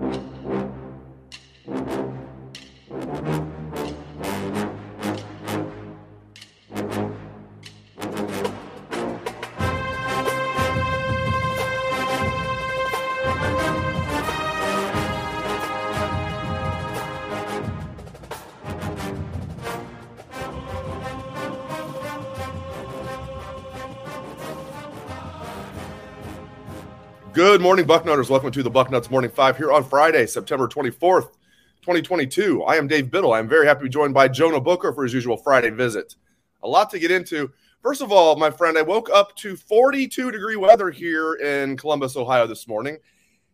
you Good morning, Bucknutters. Welcome to the Bucknuts Morning Five here on Friday, September 24th, 2022. I am Dave Biddle. I'm very happy to be joined by Jonah Booker for his usual Friday visit. A lot to get into. First of all, my friend, I woke up to 42 degree weather here in Columbus, Ohio this morning,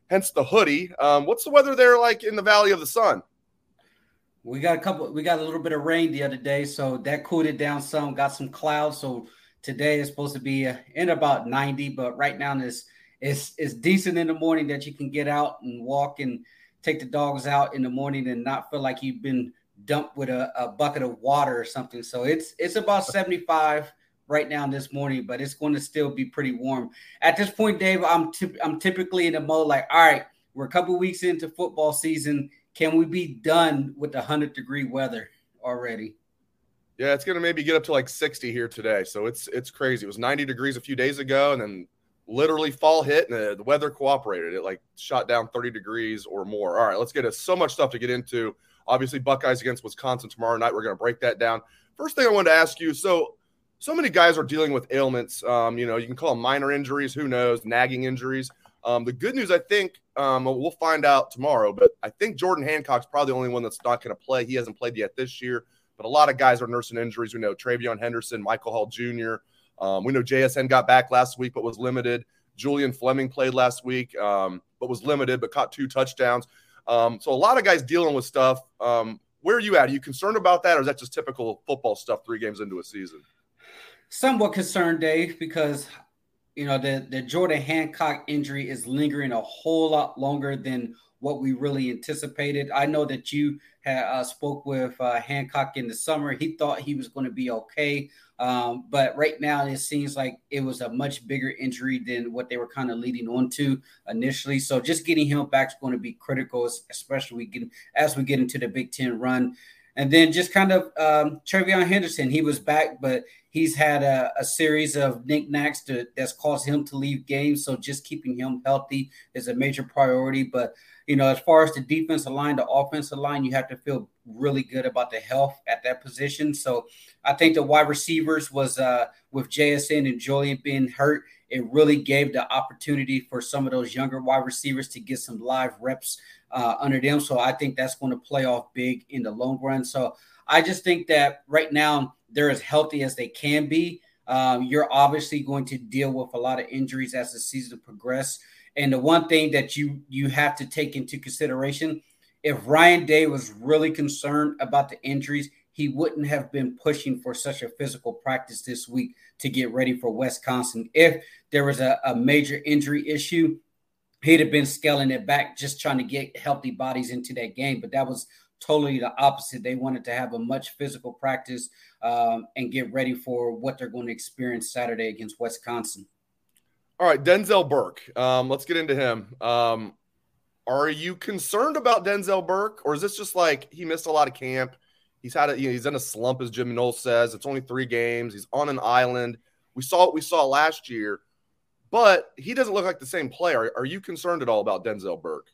hence the hoodie. Um, what's the weather there like in the Valley of the Sun? We got a couple, we got a little bit of rain the other day, so that cooled it down some, got some clouds. So today is supposed to be uh, in about 90, but right now this it's it's decent in the morning that you can get out and walk and take the dogs out in the morning and not feel like you've been dumped with a, a bucket of water or something. So it's it's about 75 right now this morning, but it's going to still be pretty warm. At this point, Dave, I'm I'm typically in the mode like, all right, we're a couple weeks into football season. Can we be done with the 100 degree weather already? Yeah, it's to maybe get up to like 60 here today. So it's it's crazy. It was 90 degrees a few days ago and then literally fall hit and the, the weather cooperated. It like shot down 30 degrees or more. All right, let's get it. So much stuff to get into. Obviously, Buckeyes against Wisconsin tomorrow night. We're going to break that down. First thing I wanted to ask you so, so many guys are dealing with ailments. Um, you know, you can call them minor injuries, who knows, nagging injuries. Um, the good news, I think, um, we'll find out tomorrow, but I think Jordan Hancock's probably the only one that's not going to play. He hasn't played yet this year, but a lot of guys are nursing injuries. We know TreVeyon Henderson, Michael Hall Jr., um, we know JSN got back last week, but was limited. Julian Fleming played last week, um, but was limited, but caught two touchdowns. Um, so a lot of guys dealing with stuff. Um, where are you at? Are you concerned about that, or is that just typical football stuff three games into a season? Somewhat concerned, Dave, because you know the the Jordan Hancock injury is lingering a whole lot longer than what we really anticipated. I know that you had uh, spoke with uh, Hancock in the summer. He thought he was going to be okay, um, but right now it seems like it was a much bigger injury than what they were kind of leading on to initially. So just getting him back is going to be critical, especially we get, as we get into the Big Ten run. And then just kind of um, TreVeyon Henderson, he was back, but he's had a, a series of knickknacks to, that's caused him to leave games. So just keeping him healthy is a major priority. But you know, as far as the defensive line, the offensive line, you have to feel really good about the health at that position. So I think the wide receivers was uh, with JSN and Julian being hurt, it really gave the opportunity for some of those younger wide receivers to get some live reps uh, under them. So I think that's going to play off big in the long run. So I just think that right now they're as healthy as they can be. Um, you're obviously going to deal with a lot of injuries as the season progresses. And the one thing that you you have to take into consideration, if Ryan Day was really concerned about the injuries, he wouldn't have been pushing for such a physical practice this week to get ready for Wisconsin. If there was a, a major injury issue, he'd have been scaling it back, just trying to get healthy bodies into that game. But that was totally the opposite. They wanted to have a much physical practice um, and get ready for what they're going to experience Saturday against Wisconsin. All right, Denzel Burke. Um, let's get into him. Um, are you concerned about Denzel Burke, or is this just like he missed a lot of camp? He's had a, you know, he's in a slump, as Jim Knowles says. It's only three games. He's on an island. We saw what we saw last year, but he doesn't look like the same player. Are you concerned at all about Denzel Burke?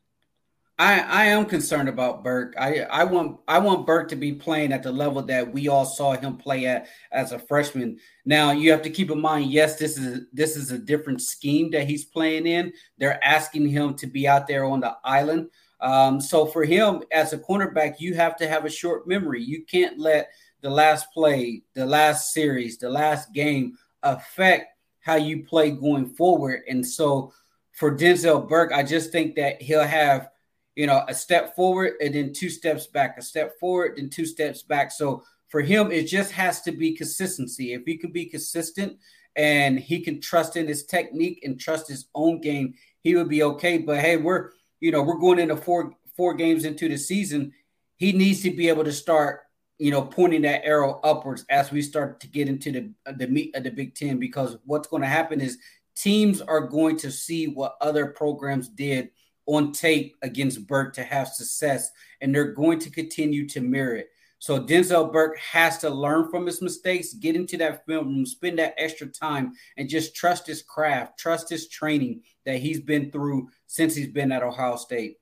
I, I am concerned about Burke. I, I want I want Burke to be playing at the level that we all saw him play at as a freshman. Now you have to keep in mind, yes, this is this is a different scheme that he's playing in. They're asking him to be out there on the island. Um, so for him as a cornerback, you have to have a short memory. You can't let the last play, the last series, the last game affect how you play going forward. And so for Denzel Burke, I just think that he'll have you know, a step forward and then two steps back, a step forward, then two steps back. So for him, it just has to be consistency. If he can be consistent and he can trust in his technique and trust his own game, he would be okay. But hey, we're you know we're going into four four games into the season. He needs to be able to start you know pointing that arrow upwards as we start to get into the the meat of the Big Ten because what's going to happen is teams are going to see what other programs did on tape against Burke to have success, and they're going to continue to mirror it. So Denzel Burke has to learn from his mistakes, get into that film room, spend that extra time, and just trust his craft, trust his training that he's been through since he's been at Ohio State.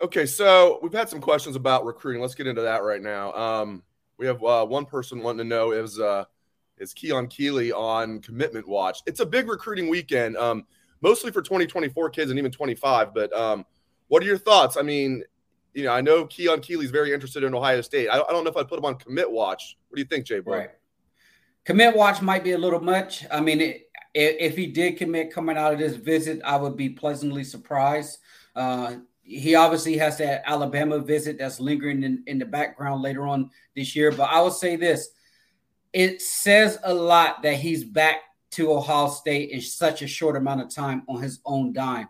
Okay, so we've had some questions about recruiting. Let's get into that right now. Um, we have uh, one person wanting to know is uh, is Keon Keeley on commitment watch? It's a big recruiting weekend, um, mostly for 2024 kids and even 25. But um, what are your thoughts? I mean, you know, I know Keon Keeley's very interested in Ohio State. I, I don't know if I'd put him on commit watch. What do you think, Jay? Right. Commit watch might be a little much. I mean, it, if he did commit coming out of this visit, I would be pleasantly surprised. Uh, he obviously has that Alabama visit that's lingering in, in the background later on this year. But I will say this it says a lot that he's back to Ohio State in such a short amount of time on his own dime.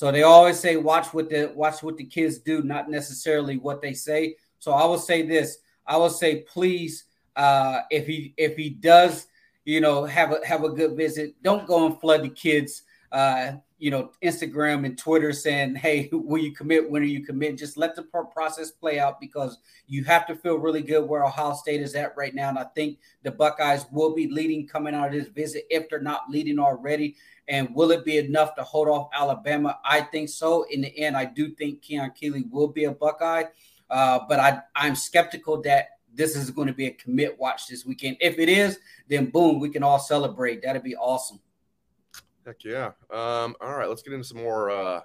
So they always say watch what the watch what the kids do, not necessarily what they say. So I will say this: I will say please, uh, if he if he does, you know, have a have a good visit, don't go and flood the kids uh, you know, Instagram and Twitter saying, "Hey, will you commit? When are you commit?" Just let the process play out because you have to feel really good where Ohio State is at right now. And I think the Buckeyes will be leading coming out of this visit if they're not leading already. And will it be enough to hold off Alabama? I think so. In the end, I do think Keon Keeley will be a Buckeye, uh, but I, I'm skeptical that this is going to be a commit watch this weekend. If it is, then boom, we can all celebrate. That'd be awesome. Heck yeah. Um, all right, let's get into some more. Uh,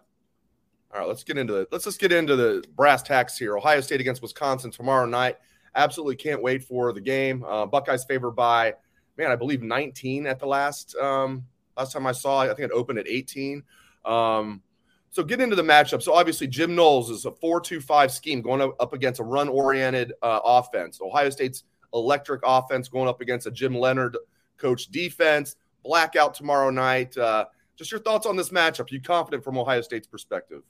all right, let's get into the let's just get into the brass tacks here. Ohio State against Wisconsin tomorrow night. Absolutely can't wait for the game. Uh, Buckeyes favored by man, I believe 19 at the last um, last time I saw. I think it opened at 18. Um, so get into the matchup. So obviously Jim Knowles is a 4-2-5 scheme going up against a run-oriented uh, offense. Ohio State's electric offense going up against a Jim Leonhard coach defense blackout tomorrow night. Uh, just your thoughts on this matchup. Are you confident from Ohio State's perspective?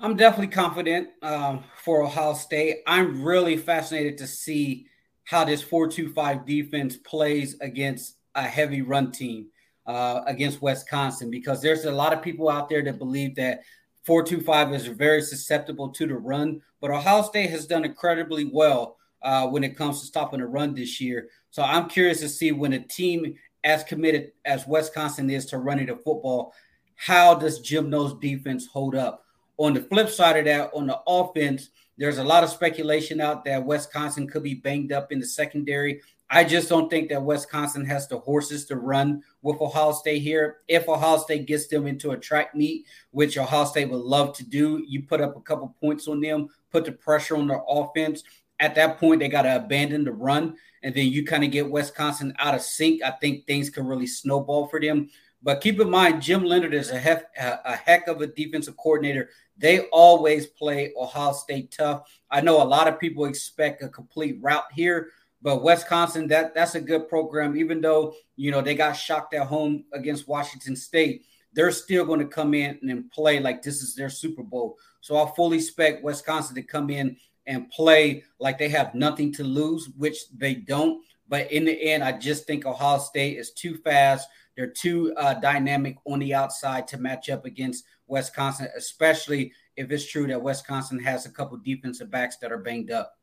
I'm definitely confident um, for Ohio State. I'm really fascinated to see how this 4-2-5 defense plays against a heavy run team uh, against Wisconsin because there's a lot of people out there that believe that 4-2-5 is very susceptible to the run, but Ohio State has done incredibly well uh, when it comes to stopping the run this year. So I'm curious to see when a team as committed as Wisconsin is to running the football, how does Jim Knowles defense hold up? On the flip side of that, on the offense, there's a lot of speculation out that Wisconsin could be banged up in the secondary. I just don't think that Wisconsin has the horses to run with Ohio State here. If Ohio State gets them into a track meet, which Ohio State would love to do, you put up a couple points on them, put the pressure on their offense. At that point, they got to abandon the run and then you kind of get Wisconsin out of sync, I think things can really snowball for them. But keep in mind, Jim Leonhard is a heck, a heck of a defensive coordinator. They always play Ohio State tough. I know a lot of people expect a complete route here, but Wisconsin, that that's a good program. Even though you know they got shocked at home against Washington State, they're still going to come in and play like this is their Super Bowl. So I fully expect Wisconsin to come in and play like they have nothing to lose, which they don't. But in the end, I just think Ohio State is too fast. They're too uh, dynamic on the outside to match up against Wisconsin, especially if it's true that Wisconsin has a couple defensive backs that are banged up.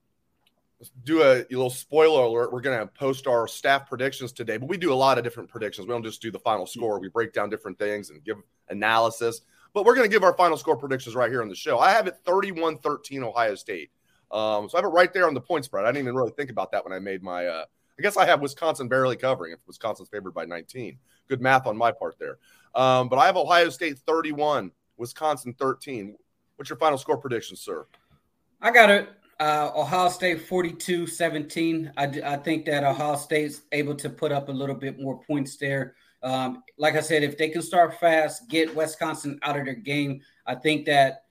Let's do a, a little spoiler alert. We're going to post our staff predictions today, but we do a lot of different predictions. We don't just do the final score. We break down different things and give analysis. But we're going to give our final score predictions right here on the show. I have it 31 13 Ohio State. Um, so I have it right there on the point spread. I didn't even really think about that when I made my. Uh, I guess I have Wisconsin barely covering if Wisconsin's favored by 19. Good math on my part there. Um, but I have Ohio State 31, Wisconsin 13. What's your final score prediction, sir? I got it. Uh, Ohio State 42 17. I, I think that Ohio State's able to put up a little bit more points there. Um, like I said, if they can start fast, get Wisconsin out of their game, I think that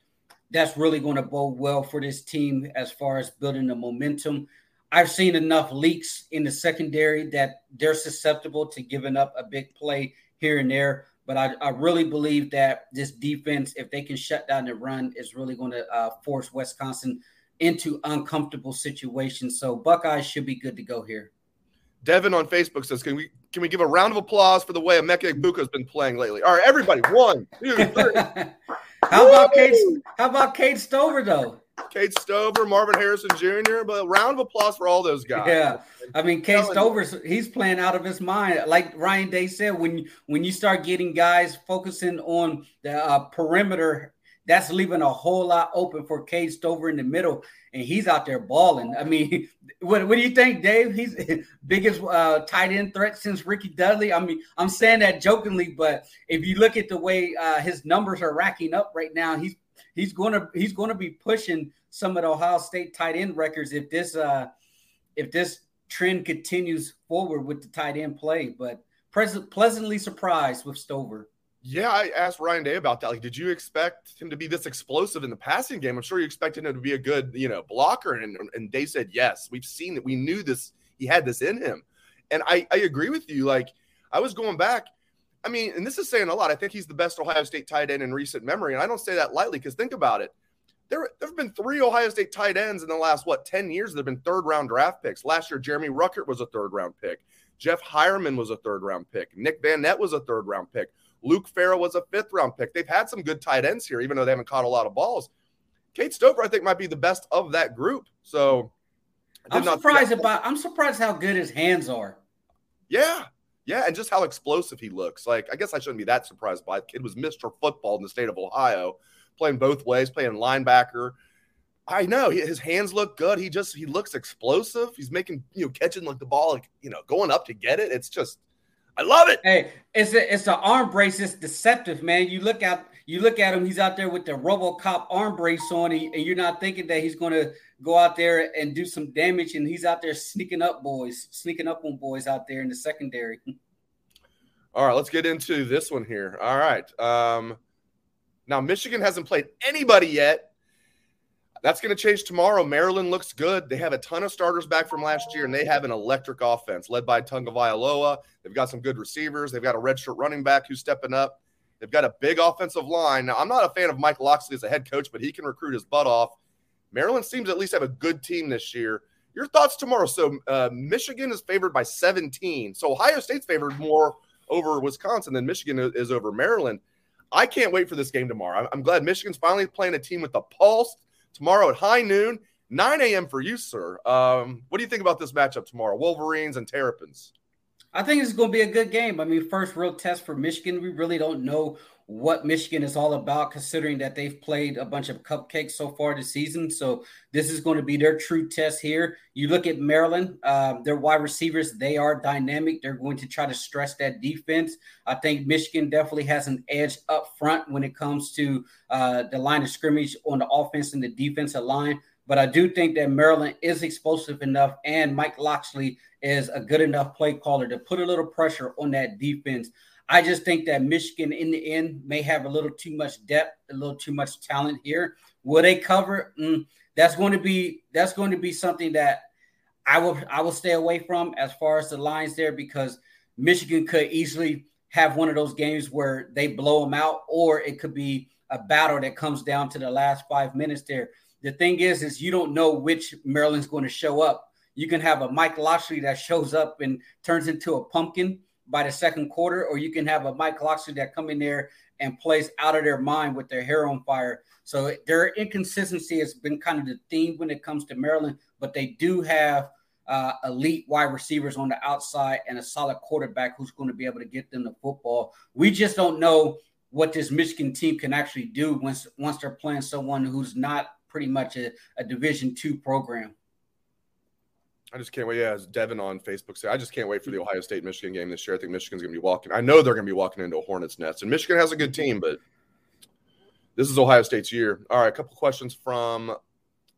that's really going to bode well for this team as far as building the momentum. I've seen enough leaks in the secondary that they're susceptible to giving up a big play here and there. But I, I really believe that this defense, if they can shut down the run, is really going to uh, force Wisconsin into uncomfortable situations. So Buckeyes should be good to go here. Devin on Facebook says, "Can we can we give a round of applause for the way Emeka Egbuka has been playing lately?" All right, everybody, one, two, three. How about Cade? How about Cade Stover though? Cade Stover, Marvin Harrison Jr. But a round of applause for all those guys. Yeah, I mean, Cade Stover's he's playing out of his mind. Like Ryan Day said, when when you start getting guys focusing on the uh, perimeter that's leaving a whole lot open for Cade Stover in the middle, and he's out there balling. I mean, what, what do you think, Dave? He's biggest uh, tight end threat since Ricky Dudley. I mean, I'm saying that jokingly, but if you look at the way uh, his numbers are racking up right now, he's he's gonna he's gonna be pushing some of the Ohio State tight end records if this uh, if this trend continues forward with the tight end play. But present, pleasantly surprised with Stover. Yeah, I asked Ryan Day about that. Like, did you expect him to be this explosive in the passing game? I'm sure you expected him to be a good, you know, blocker. And and Day said yes. We've seen that. We knew this. He had this in him. And I I agree with you. Like, I was going back. I mean, and this is saying a lot. I think he's the best Ohio State tight end in recent memory, and I don't say that lightly because think about it. There, there have been three Ohio State tight ends in the last what ten years that have been third round draft picks. Last year, Jeremy Ruckert was a third round pick. Jeff Heuerman was a third round pick. Nick Vannett was a third round pick. Luke Farrell was a fifth round pick. They've had some good tight ends here, even though they haven't caught a lot of balls. Cade Stover, I think, might be the best of that group. So I'm surprised about I'm surprised how good his hands are. Yeah. Yeah, and just how explosive he looks. Like, I guess I shouldn't be that surprised by it. Kid was Mr. Football in the state of Ohio, playing both ways, playing linebacker. I know his hands look good. He just he looks explosive. He's making you know catching like the ball, like you know, going up to get it. It's just I love it. Hey, it's a it's an arm brace. It's deceptive, man. You look at you look at him. He's out there with the RoboCop arm brace on, and you're not thinking that he's going to go out there and do some damage. And he's out there sneaking up boys, sneaking up on boys out there in the secondary. All right, let's get into this one here. All right. Um, now Michigan hasn't played anybody yet that's going to change tomorrow. Maryland looks good. They have a ton of starters back from last year, and they have an electric offense led by Tagovailoa. They've got some good receivers. They've got a redshirt running back who's stepping up. They've got a big offensive line. Now, I'm not a fan of Mike Locksley as a head coach, but he can recruit his butt off. Maryland seems at least have a good team this year. Your thoughts tomorrow? So, uh, Michigan is favored by 17. So, Ohio State's favored more over Wisconsin than Michigan is over Maryland. I can't wait for this game tomorrow. I'm glad Michigan's finally playing a team with a pulse tomorrow at high noon, 9 a.m. for you, sir. Um, what do you think about this matchup tomorrow? Wolverines and Terrapins. I think it's going to be a good game. I mean, first real test for Michigan. We really don't know what Michigan is all about, considering that they've played a bunch of cupcakes so far this season. So this is going to be their true test here. You look at Maryland, uh, their wide receivers, they are dynamic. They're going to try to stress that defense. I think Michigan definitely has an edge up front when it comes to uh, the line of scrimmage on the offense and the defensive line. But I do think that Maryland is explosive enough, and Mike Locksley is a good enough play caller to put a little pressure on that defense. I just think that Michigan, in the end, may have a little too much depth, a little too much talent here. Will they cover? Mm, that's going to be that's going to be something that I will I will stay away from as far as the lines there because Michigan could easily have one of those games where they blow them out, or it could be a battle that comes down to the last five minutes there. The thing is, is you don't know which Maryland's going to show up. You can have a Mike Locksley that shows up and turns into a pumpkin by the second quarter, or you can have a Mike Locksley that come in there and plays out of their mind with their hair on fire. So their inconsistency has been kind of the theme when it comes to Maryland, but they do have uh, elite wide receivers on the outside and a solid quarterback who's going to be able to get them the football. We just don't know what this Michigan team can actually do once once they're playing someone who's not pretty much a, a Division two program. I just can't wait. Yeah, as Devin on Facebook said, I just can't wait for the mm-hmm. Ohio State Michigan game this year. I think Michigan's going to be walking. I know they're going to be walking into a hornet's nest, and Michigan has a good team, but this is Ohio State's year. All right, a couple questions from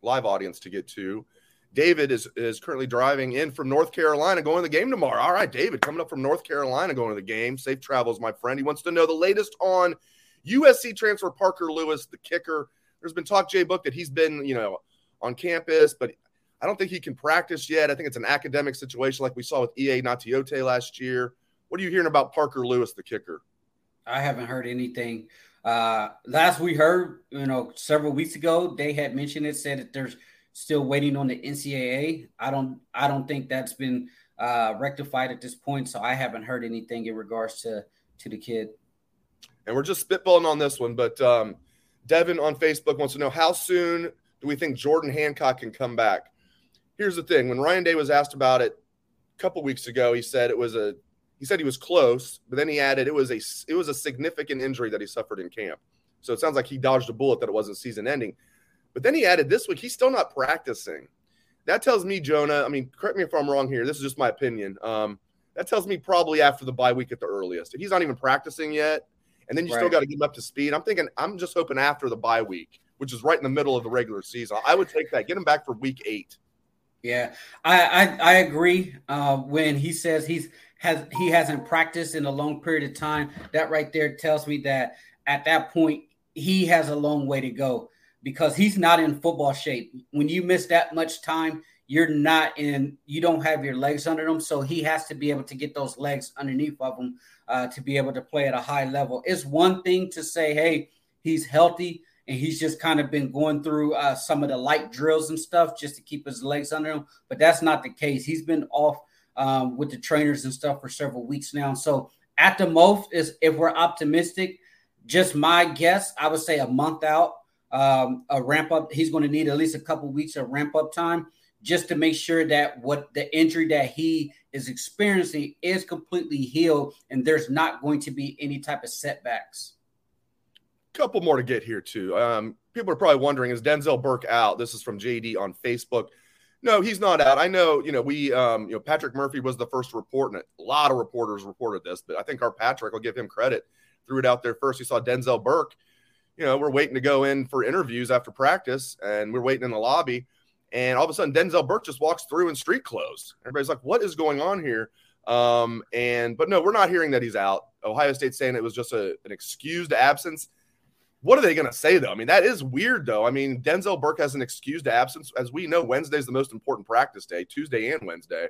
live audience to get to. David is is currently driving in from North Carolina, going to the game tomorrow. All right, David, coming up from North Carolina, going to the game. Safe travels, my friend. He wants to know the latest on USC transfer Parker Lewis, the kicker. There's been talk, Jay Book, that he's been, you know, on campus, but I don't think he can practice yet. I think it's an academic situation like we saw with EA Natiote last year. What are you hearing about Parker Lewis, the kicker? I haven't heard anything. Uh, last we heard, you know, several weeks ago, they had mentioned it, said that there's still waiting on the NCAA. I don't, I don't think that's been uh, rectified at this point. So I haven't heard anything in regards to to the kid. And we're just spitballing on this one, but um, Devin on Facebook wants to know how soon do we think Jordan Hancock can come back? Here's the thing: when Ryan Day was asked about it a couple weeks ago, he said it was a he said he was close, but then he added it was a it was a significant injury that he suffered in camp. So it sounds like he dodged a bullet that it wasn't season ending. But then he added this week he's still not practicing. That tells me Jonah. I mean, correct me if I'm wrong here. This is just my opinion. Um, that tells me probably after the bye week at the earliest. If he's not even practicing yet, and then you right. still got to get him up to speed. I'm thinking I'm just hoping after the bye week, which is right in the middle of the regular season. I would take that. Get him back for week eight. Yeah, I I, I agree. Uh, when he says he's has he hasn't practiced in a long period of time, that right there tells me that at that point he has a long way to go because he's not in football shape. When you miss that much time, you're not in. You don't have your legs under them, so he has to be able to get those legs underneath of him uh, to be able to play at a high level. It's one thing to say, hey, he's healthy and he's just kind of been going through uh, some of the light drills and stuff just to keep his legs under him. But that's not the case. He's been off um, with the trainers and stuff for several weeks now. So at the most, is if we're optimistic, just my guess, I would say a month out, um, a ramp up. He's going to need at least a couple weeks of ramp up time just to make sure that what the injury that he is experiencing is completely healed and there's not going to be any type of setbacks. Couple more to get here too. Um, people are probably wondering is Denzel Burke out? This is from JD on Facebook. No, he's not out. I know, you know, we, um, you know, Patrick Murphy was the first to report, and a lot of reporters reported this, but I think our Patrick will give him credit. Threw it out there first. He saw Denzel Burke. You know, we're waiting to go in for interviews after practice, and we're waiting in the lobby and all of a sudden Denzel Burke just walks through in street clothes. Everybody's like, "What is going on here?" Um, and but no, we're not hearing that he's out. Ohio State's saying it was just a, an excused absence. What are they going to say though? I mean, that is weird though. I mean, Denzel Burke has an excused absence, as we know. Wednesday's the most important practice day, Tuesday and Wednesday.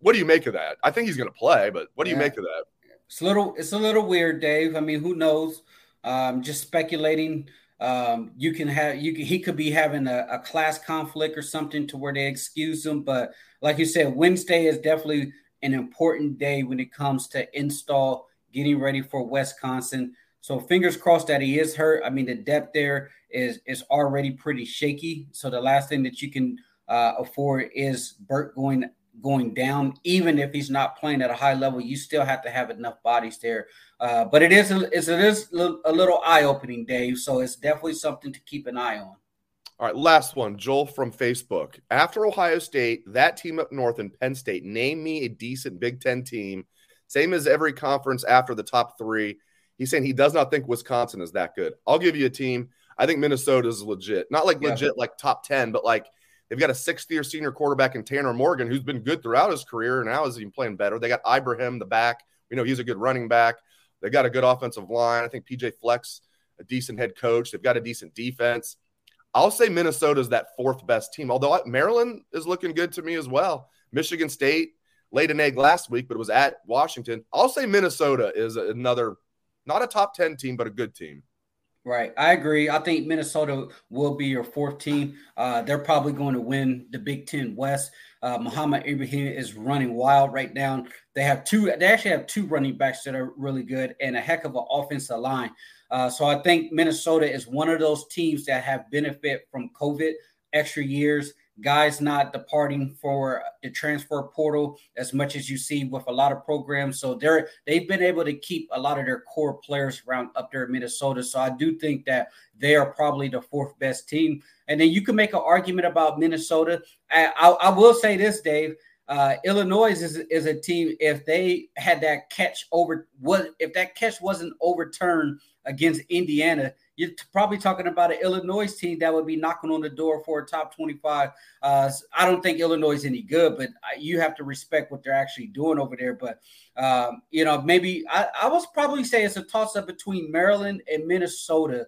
What do you make of that? I think he's going to play, but what do yeah. you make of that? It's a little, it's a little weird, Dave. I mean, who knows? Um, just speculating. Um, you can have you can, he could be having a, a, class conflict or something to where they excuse him. But like you said, Wednesday is definitely an important day when it comes to install getting ready for Wisconsin. So fingers crossed that he is hurt. I mean, the depth there is is already pretty shaky. So the last thing that you can uh, afford is Burke going going down, even if he's not playing at a high level, you still have to have enough bodies there. Uh, but it is a, it is a little eye opening, Dave. So it's definitely something to keep an eye on. All right, last one, Joel from Facebook. After Ohio State, that team up north and Penn State, name me a decent Big Ten team. Same as every conference after the top three. He's saying he does not think Wisconsin is that good. I'll give you a team. I think Minnesota is legit. Not like legit, yeah. like top 10, but like – They've got a sixth year senior quarterback in Tanner Morgan, who's been good throughout his career and now is even playing better. They got Ibrahim, the back. We know he's a good running back. They got a good offensive line. I think PJ Fleck, a decent head coach. They've got a decent defense. I'll say Minnesota's that fourth best team, although Maryland is looking good to me as well. Michigan State laid an egg last week, but it was at Washington. I'll say Minnesota is another, not a top 10 team, but a good team. Right. I agree. I think Minnesota will be your fourth team. Uh, they're probably going to win the Big Ten West. Uh, Mohamed Ibrahim is running wild right now. They have two, they actually have two running backs that are really good and a heck of an offensive line. Uh, so I think Minnesota is one of those teams that have benefit from COVID, extra years, guys not departing for the transfer portal as much as you see with a lot of programs. So they're they've been able to keep a lot of their core players around up there in Minnesota. So I do think that they are probably the fourth best team. And then you can make an argument about Minnesota. I, I, I will say this, Dave. Uh, Illinois is, is a team. If they had that catch over, what if that catch wasn't overturned against Indiana? You're probably talking about an Illinois team that would be knocking on the door for a top 25. Uh, I don't think Illinois is any good, but you have to respect what they're actually doing over there. But, um, you know, maybe I, I was probably say it's a toss up between Maryland and Minnesota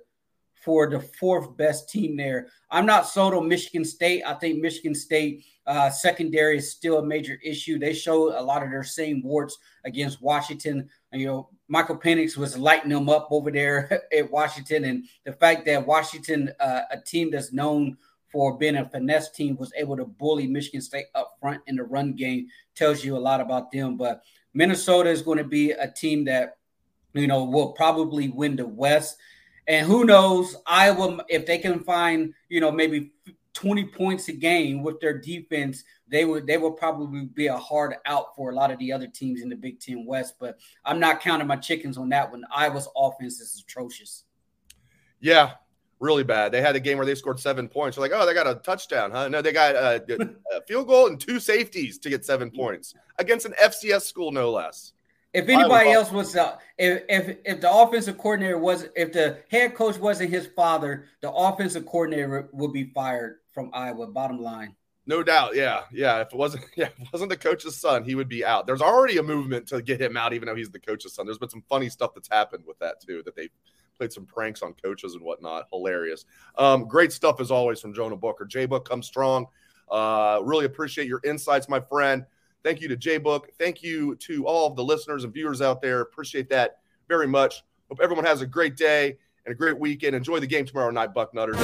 for the fourth best team there. I'm not sold on Michigan State. I think Michigan State uh, secondary is still a major issue. They show a lot of their same warts against Washington. You know, Michael Penix was lighting them up over there at Washington, and the fact that Washington, uh, a team that's known for being a finesse team, was able to bully Michigan State up front in the run game, tells you a lot about them. But Minnesota is going to be a team that you know will probably win the West. And who knows, Iowa, if they can find, you know, maybe 20 points a game with their defense, they would they will probably be a hard out for a lot of the other teams in the Big Ten West. But I'm not counting my chickens on that one. Iowa's offense is atrocious. Yeah, really bad. They had a game where they scored seven points. They're like, oh, they got a touchdown, huh? No, they got a, a field goal and two safeties to get seven points against an FCS school, no less. If anybody else was, uh, if, if if the offensive coordinator was, if the head coach wasn't his father, the offensive coordinator would be fired from Iowa. Bottom line. No doubt, yeah, yeah. If it wasn't, yeah, it wasn't the coach's son, he would be out. There's already a movement to get him out, even though he's the coach's son. There's been some funny stuff that's happened with that too. That they played some pranks on coaches and whatnot. Hilarious. Um, great stuff as always from Jonah Booker. J Book come strong. Uh, really appreciate your insights, my friend. Thank you to J Book. Thank you to all of the listeners and viewers out there. Appreciate that very much. Hope everyone has a great day and a great weekend. Enjoy the game tomorrow night, Buck Nutters.